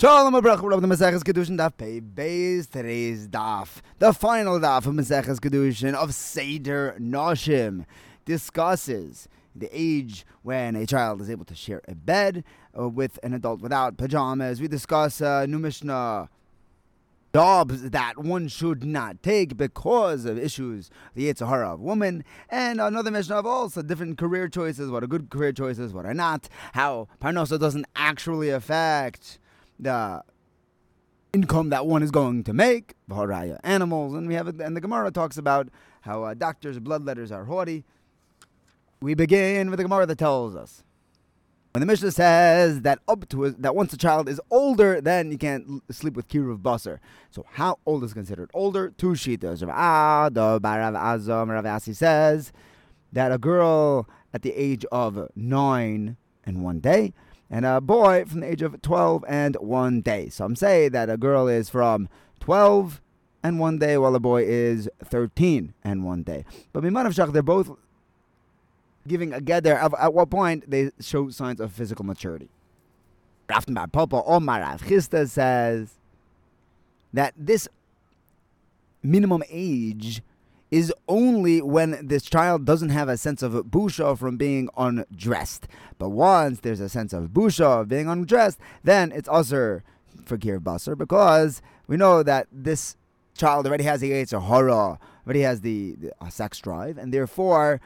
Shalom Abrach, we're the Maseches Kiddushin Daf Pei Beis, today's Daf, the final Daf of Maseches Kiddushin of Seder Noshim, discusses the age when a child is able to share a bed uh, with an adult without pajamas. We discuss uh, New Mishnah jobs that one should not take because of issues, the Yitzhahara of woman, and another mission of also different career choices, what are good career choices, what are not, how Parnosa doesn't actually affect the income that one is going to make, Vaharaya, animals, and we have and the Gemara talks about how uh, doctors' bloodletters are haughty. We begin with the Gemara that tells us when the Mishnah says that up to a, that once a child is older, then you can't sleep with kiruv basar. So how old is considered older? Two shitas. Rav Barav Azam Rav Asi says that a girl at the age of nine and one day and a boy from the age of 12 and one day. Some say that a girl is from 12 and one day, while a boy is 13 and one day. But Mimanav Shach, they're both giving a gather. At what point they show signs of physical maturity. Raftenbar Papa Omar Rav Chisda says that this minimum age is only when this child doesn't have a sense of busha from being undressed. But once there's a sense of busha of being undressed, then it's also for Basar because we know that this child already has the Yetzer Hara, already has the, the sex drive, and therefore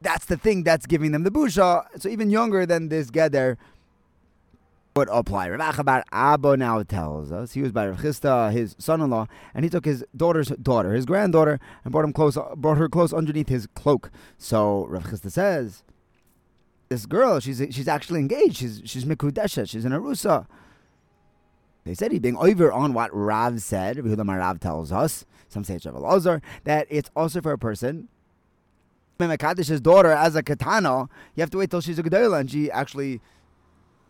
that's the thing that's giving them the busha. So even younger than this Geder would apply. Rav Acha bar Abba now tells us he was by Rav Chisda, his son-in-law, and he took his daughter's daughter, his granddaughter, and brought him close, brought her close underneath his cloak. So Rav Chisda says, "This girl, she's she's actually engaged. She's she's mikudesha. She's an arusa." They said he's being over on what Rav said. Yehuda Rav tells us, some say it's Rav Elazar, that it's also for a person. Mekadish's daughter as a katana, you have to wait till she's a gedola and she actually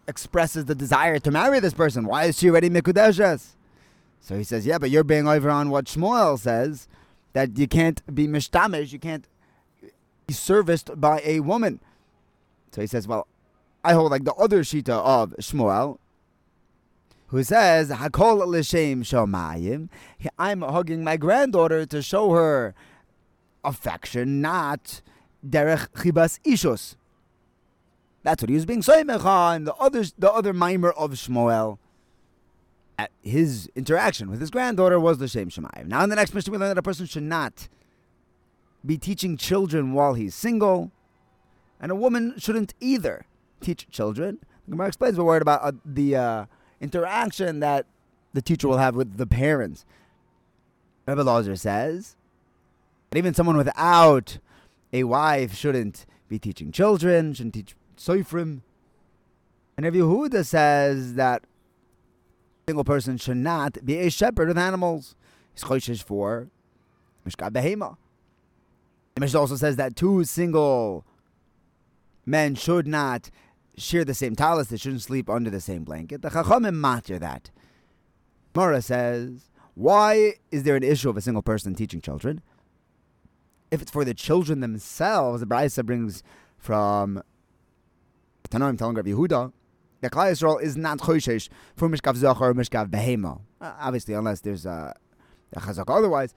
expresses the desire to marry this person. Why is she already mikudeshes? So he says, yeah, but you're being over on what Shmuel says that you can't be mishtamish, you can't be serviced by a woman. So he says, well, I hold like the other shita of Shmuel, who says, Hakol l'shem shomayim. I'm hugging my granddaughter to show her affection, not derech chibas ishus. That's what he was being soymech on. The other, the other mimer of Shmuel, at his interaction with his granddaughter was the same Shemayim. Now, in the next mission, we learn that a person should not be teaching children while he's single, and a woman shouldn't either teach children. The Gemara explains we're worried about uh, the uh, interaction that the teacher will have with the parents. Rebbe Lozer says that even someone without a wife shouldn't be teaching children, shouldn't teach Soifrim. And Rabbi Yehuda says that a single person should not be a shepherd of animals. He's choishish for Mishkat Behema. The Mishnah also says that two single men should not share the same talis. They shouldn't sleep under the same blanket. The Chachamim matter that. Mora says, why is there an issue of a single person teaching children? If it's for the children themselves, the Brisa brings from Tanoim telling Rabbi Yehuda, the Klal Yisrael is not choishesh for mishkav zachar or mishkav behema. Uh, obviously, unless there's a, a chazak otherwise.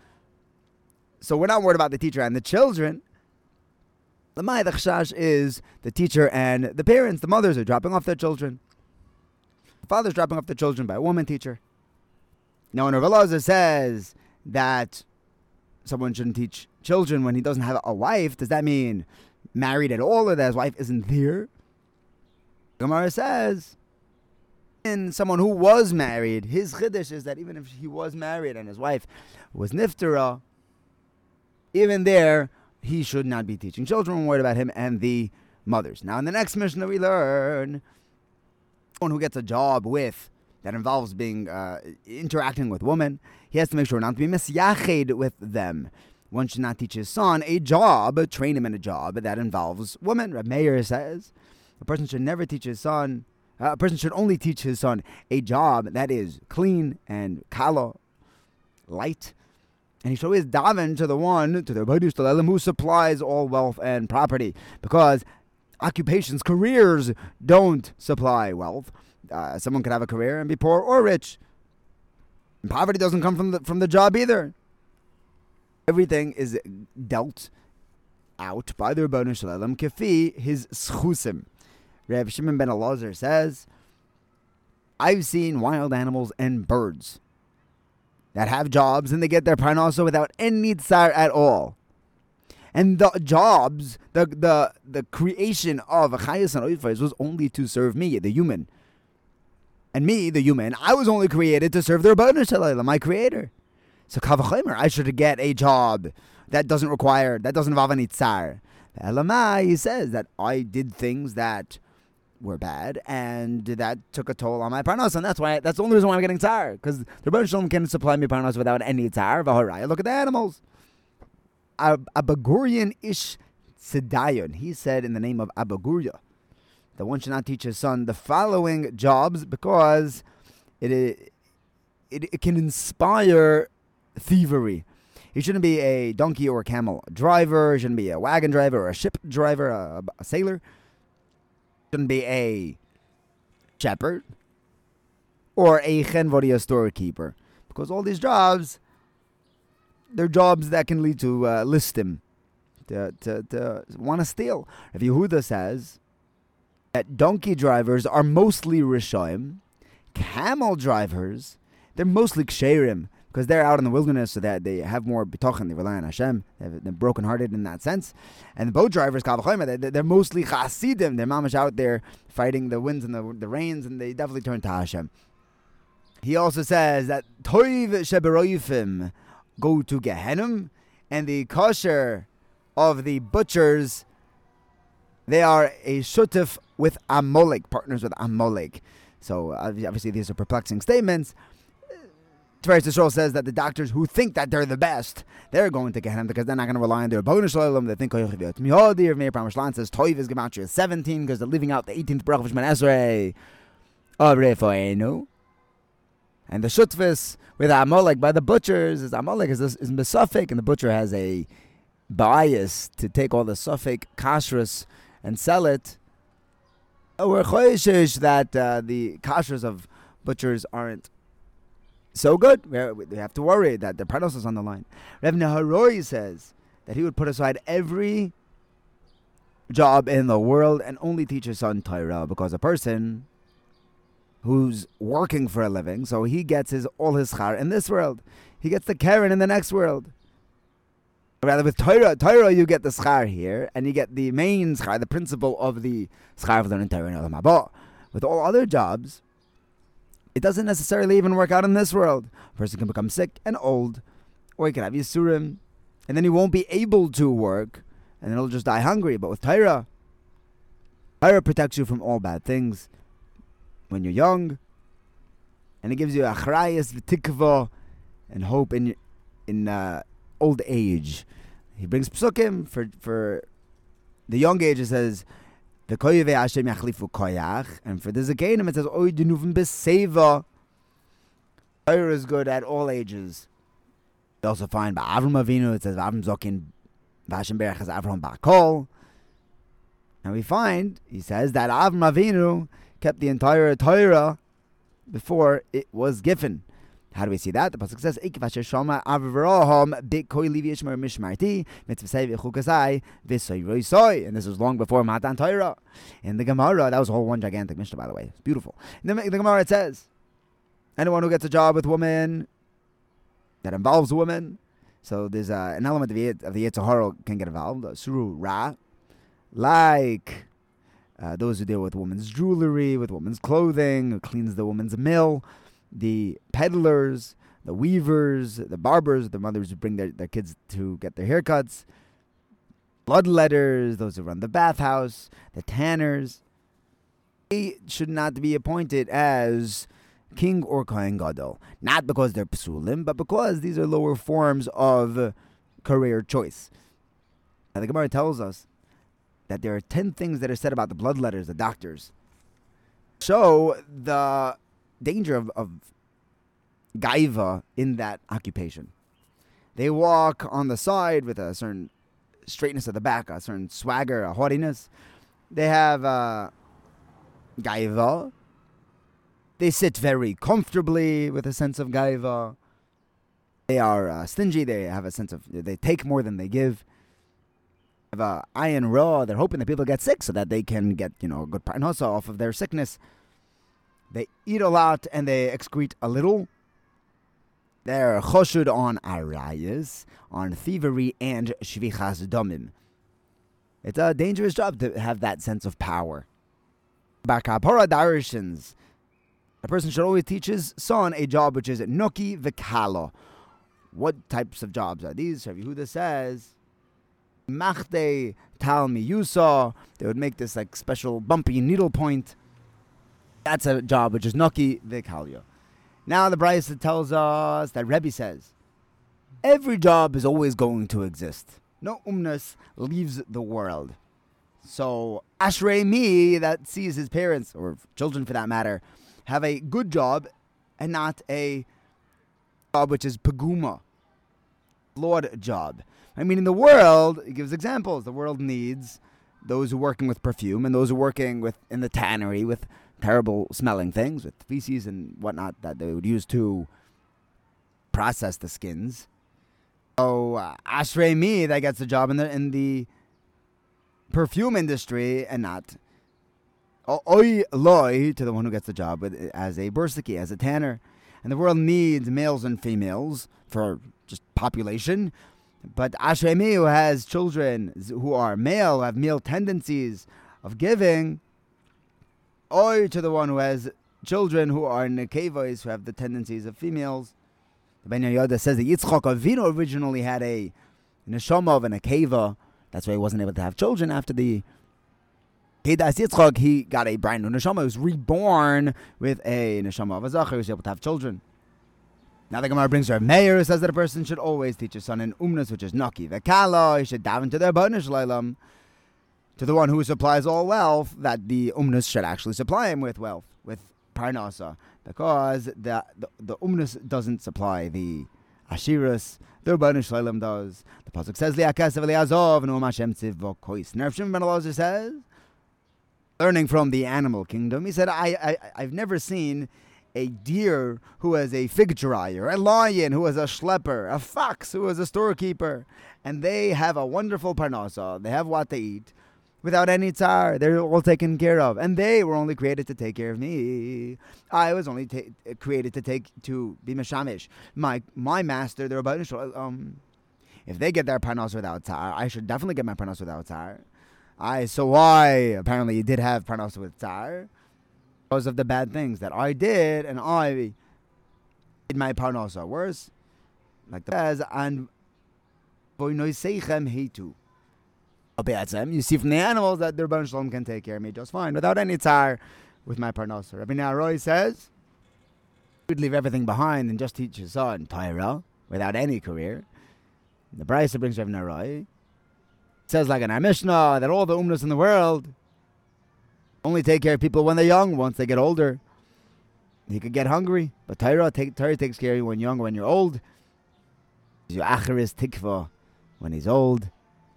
So we're not worried about the teacher and the children. The Mai, the chashash is the teacher and the parents, the mothers are dropping off their children. The father's dropping off the children by a woman teacher. Now, when Rav says that someone shouldn't teach children when he doesn't have a wife, does that mean married at all or that his wife isn't there? Gemara says, in someone who was married, his chiddush is that even if he was married and his wife was niftara, even there, he should not be teaching children. We're worried about him and the mothers. Now, in the next mission that we learn, someone who gets a job with that involves being uh, interacting with women, he has to make sure not to be misyached with them. One should not teach his son a job, train him in a job that involves women. Reb Meir says a person should never teach his son. Uh, a person should only teach his son a job that is clean and kala, light, and he should always daven to the one, to the Badish Talelem, who supplies all wealth and property, because occupations, careers don't supply wealth. Uh, someone could have a career and be poor or rich. And poverty doesn't come from the from the job either. Everything is dealt out by the Rebbeinu Shalom kefi his schusim. Reb Shimon ben Elazar says, "I've seen wild animals and birds that have jobs and they get their parnasa without any tsar at all." And the jobs, the the the creation of chayas and oifais was only to serve me, the human. And me, the human, I was only created to serve the Shalom, my creator. So kavachomer, I should get a job that doesn't require, that doesn't involve any tsar. Elamai, he says that I did things that were bad, and that took a toll on my parnos, and that's why that's the only reason why I'm getting tsar, because the Rebbe Shalom can supply me parnos without any tsar. Look at the animals. Abba Gurion ish Sedayon, he said in the name of Abba Guria, that one should not teach his son the following jobs because it, it, it can inspire thievery. He shouldn't be a donkey or a camel driver. He shouldn't be a wagon driver or a ship driver, a, a sailor. Be a shepherd or a chenvodia storekeeper. Because all these jobs, they're jobs that can lead to uh, listim, to, to, to want to steal. If Yehuda says that donkey drivers are mostly Rishoim, camel drivers, they're mostly Ksherim because they're out in the wilderness, so that they have more bitachon. They rely on Hashem. They're, brokenhearted in that sense. And the boat drivers, they're, they're mostly chasidim. They're mamish out there fighting the winds and the, the rains, and they definitely turn to Hashem. He also says that toiv sheberoyifim go to Gehenim, and the kosher of the butchers, they are a shutif with Amalek, partners with Amalek. So obviously these are perplexing statements. Tiferes Yisrael says that the doctors who think that they're the best, they're going to get him because they're not going to rely on their bonus shalom. They think Koyachiviyot Mihodir. Meir Pramashlan says Toiv is Gematria 17 because they're leaving out the 18th Baruch of Shmoneh Esrei. And the Shutvis with Amalek by the butchers is Amalek is, is Mesafik, and the butcher has a bias to take all the Suffolk kashrus and sell it. We're choishish that uh, the kashrus of butchers aren't so good. We have to worry that the Pranos is on the line. Rev Neharoi says that he would put aside every job in the world and only teach his son Torah because a person who's working for a living, so he gets his all his schar in this world. He gets the Karen in the next world. Rather, with Torah, Torah you get the schar here, and you get the main schar, the principle of the schar of learning Torah in Olam With all other jobs, it doesn't necessarily even work out in this world. A person can become sick and old, or he can have Yisurim, and then he won't be able to work, and then he'll just die hungry. But with Torah, Torah protects you from all bad things when you're young, and it gives you achrayas v'tikva and hope in in uh, old age. He brings psukim for for the young age. It says the koyve Hashem yachlifu koyach, and for the zakenim it says oy denuvim beseva. Torah is good at all ages. You also find by Avram Avinu it says Avram Zokin Vashem Berach has Avram Bakol. And we find he says that Avram Avinu kept the entire Torah before it was given. How do we see that? The pasuk says, "Ik vasher shama Avraham big koi livi yishmer mishmarti mitzvasei v'chukasai v'soy roisoy." And this was long before Matan Torah. In the Gemara, that was a whole one gigantic Mishnah, by the way. It's beautiful. In the, the Gemara, it says, "Anyone who gets a job with woman that involves woman." So there's uh, an element of the of the can get involved. Uh, Suru Ra, like uh, those who deal with women's jewelry, with women's clothing, who cleans the woman's mill the peddlers, the weavers, the barbers, the mothers who bring their, their kids to get their haircuts, bloodletters, those who run the bathhouse, the tanners. They should not be appointed as king or kohen gadol, not because they're psulim, but because these are lower forms of career choice. Now the Gemara tells us that there are ten things that are said about the bloodletters, the doctors. So the danger of, of gaiva in that occupation. They walk on the side with a certain straightness of the back, a certain swagger, a haughtiness. They have uh, gaiva, They sit very comfortably with a sense of gaiva. They are uh, stingy. They have a sense of they take more than they give. They Have a iron raw. They're hoping that people get sick so that they can get you know a good parnasa off of their sickness. They eat a lot and they excrete a little. They're choshud on arayas, on thievery and shvichas domim. It's a dangerous job to have that sense of power. Bakapora darishans. A person should always teach his son a job which is noki vikalo. What types of jobs are these? Rabbi Yehuda says, Machte Talmi Yusa. They would make this like special bumpy needle point. That's a job which is Noki Vikalya. Now the Brisa tells us that Rebbe says, every job is always going to exist. No umnus leaves the world. So Ashrei me that sees his parents, or children for that matter, have a good job and not a job which is paguma, Lord job. I mean, in the world, he gives examples. The world needs those who are working with perfume and those who are working with in the tannery with terrible smelling things, with feces and whatnot that they would use to process the skins. So uh, Ashrei me that gets the job in the in the perfume industry and not oi loy to the one who gets the job with, as a bursiki, as a tanner. And the world needs males and females for just population. But Ashremi, who has children who are male, have male tendencies of giving, or to the one who has children who are nekevos, who have the tendencies of females. The Ben Yoda says that Yitzchak Avinu originally had a neshama of a nekeva. That's why he wasn't able to have children after the Kedas Yitzchak. He got a brand new neshama. He was reborn with a neshama of a zachar. He was able to have children. Now the Gemara brings her Meir who says that a person should always teach his son in umnas, which is naki. Vekala, he should daven to their bonus leilam, to the one who supplies all wealth, that the umnas should actually supply him with wealth, with parnasa, because the the, the umnas doesn't supply the ashiras. The bonus leilam does. The pasuk says liakas v'liazov no mashem tziv v'kois. Nerv Shimon ben says, learning from the animal kingdom, he said, I, I I've never seen a deer who was a fig dryer, a lion who was a schlepper, a fox who was a storekeeper, and they have a wonderful parnasa. They have what they eat without any tsar. They're all taken care of, and they were only created to take care of me. I was only ta- created to take to be mashamish. My my master, the Rabbanishal, um, if they get their parnasa without tsar, I should definitely get my parnasa without tsar. I so why apparently you did have parnasa with tsar because of the bad things that I did, and I did my parnasa worse. Like the says, and hetu. You see from the animals that their Rebbeinu Shalom can take care of me just fine without any tzar with my parnasa. Rabbi Naroy says, you'd leave everything behind and just teach your son Torah without any career. The Brisa brings Rabbi Naroy. says like in our that all the umnas in the world only take care of people when they're young. Once they get older, he could get hungry. But Torah, take, takes care of you when young, when you're old. Your acheris tikva when he's old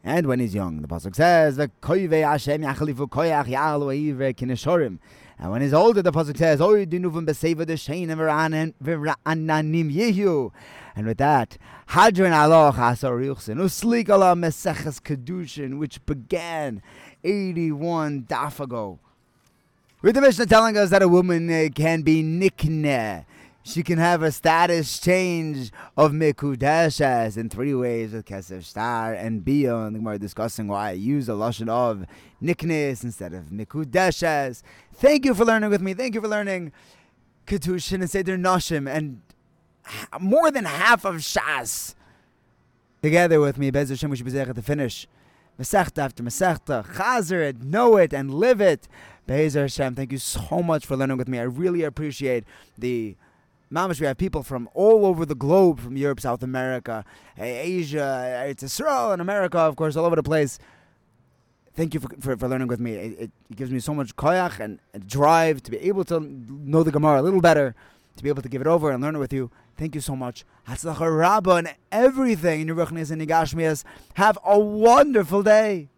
and when he's young. The pasuk says, "The koyve Hashem yachlifu koyach yalu kineshorim." And when he's older, the pasuk says, "Oy dinuvim beseva deshein v'ra'ananim yehu." And with that, Hadron aloch Asariuchsin uslik ala meseches kiddushin, which began 81 daf ago. With the Mishnah telling us that a woman uh, can be nikne. She can have a status change of mikudeshes in three ways with kesef star and bio. We're discussing why I use a lashon of niknes instead of mikudeshes. Thank you for learning with me. Thank you for learning Kiddushin and Seder Noshim and more than half of Shas together with me. Bez Hashem, we should be to finish. Masechta after Masechta. Chazer it, know it, and live it. Be'ezer Hashem, thank you so much for learning with me. I really appreciate the Mamish, we have people from all over the globe, from Europe, South America, Asia, it's Israel, and America, of course, all over the place. Thank you for, for, for learning with me. It, it, gives me so much koyach and, and, drive to be able to know the Gemara a little better, to be able to give it over and learn it with you. Thank you so much. Hatzlacha Rabba and everything in your and Nigashmias. Have a wonderful day.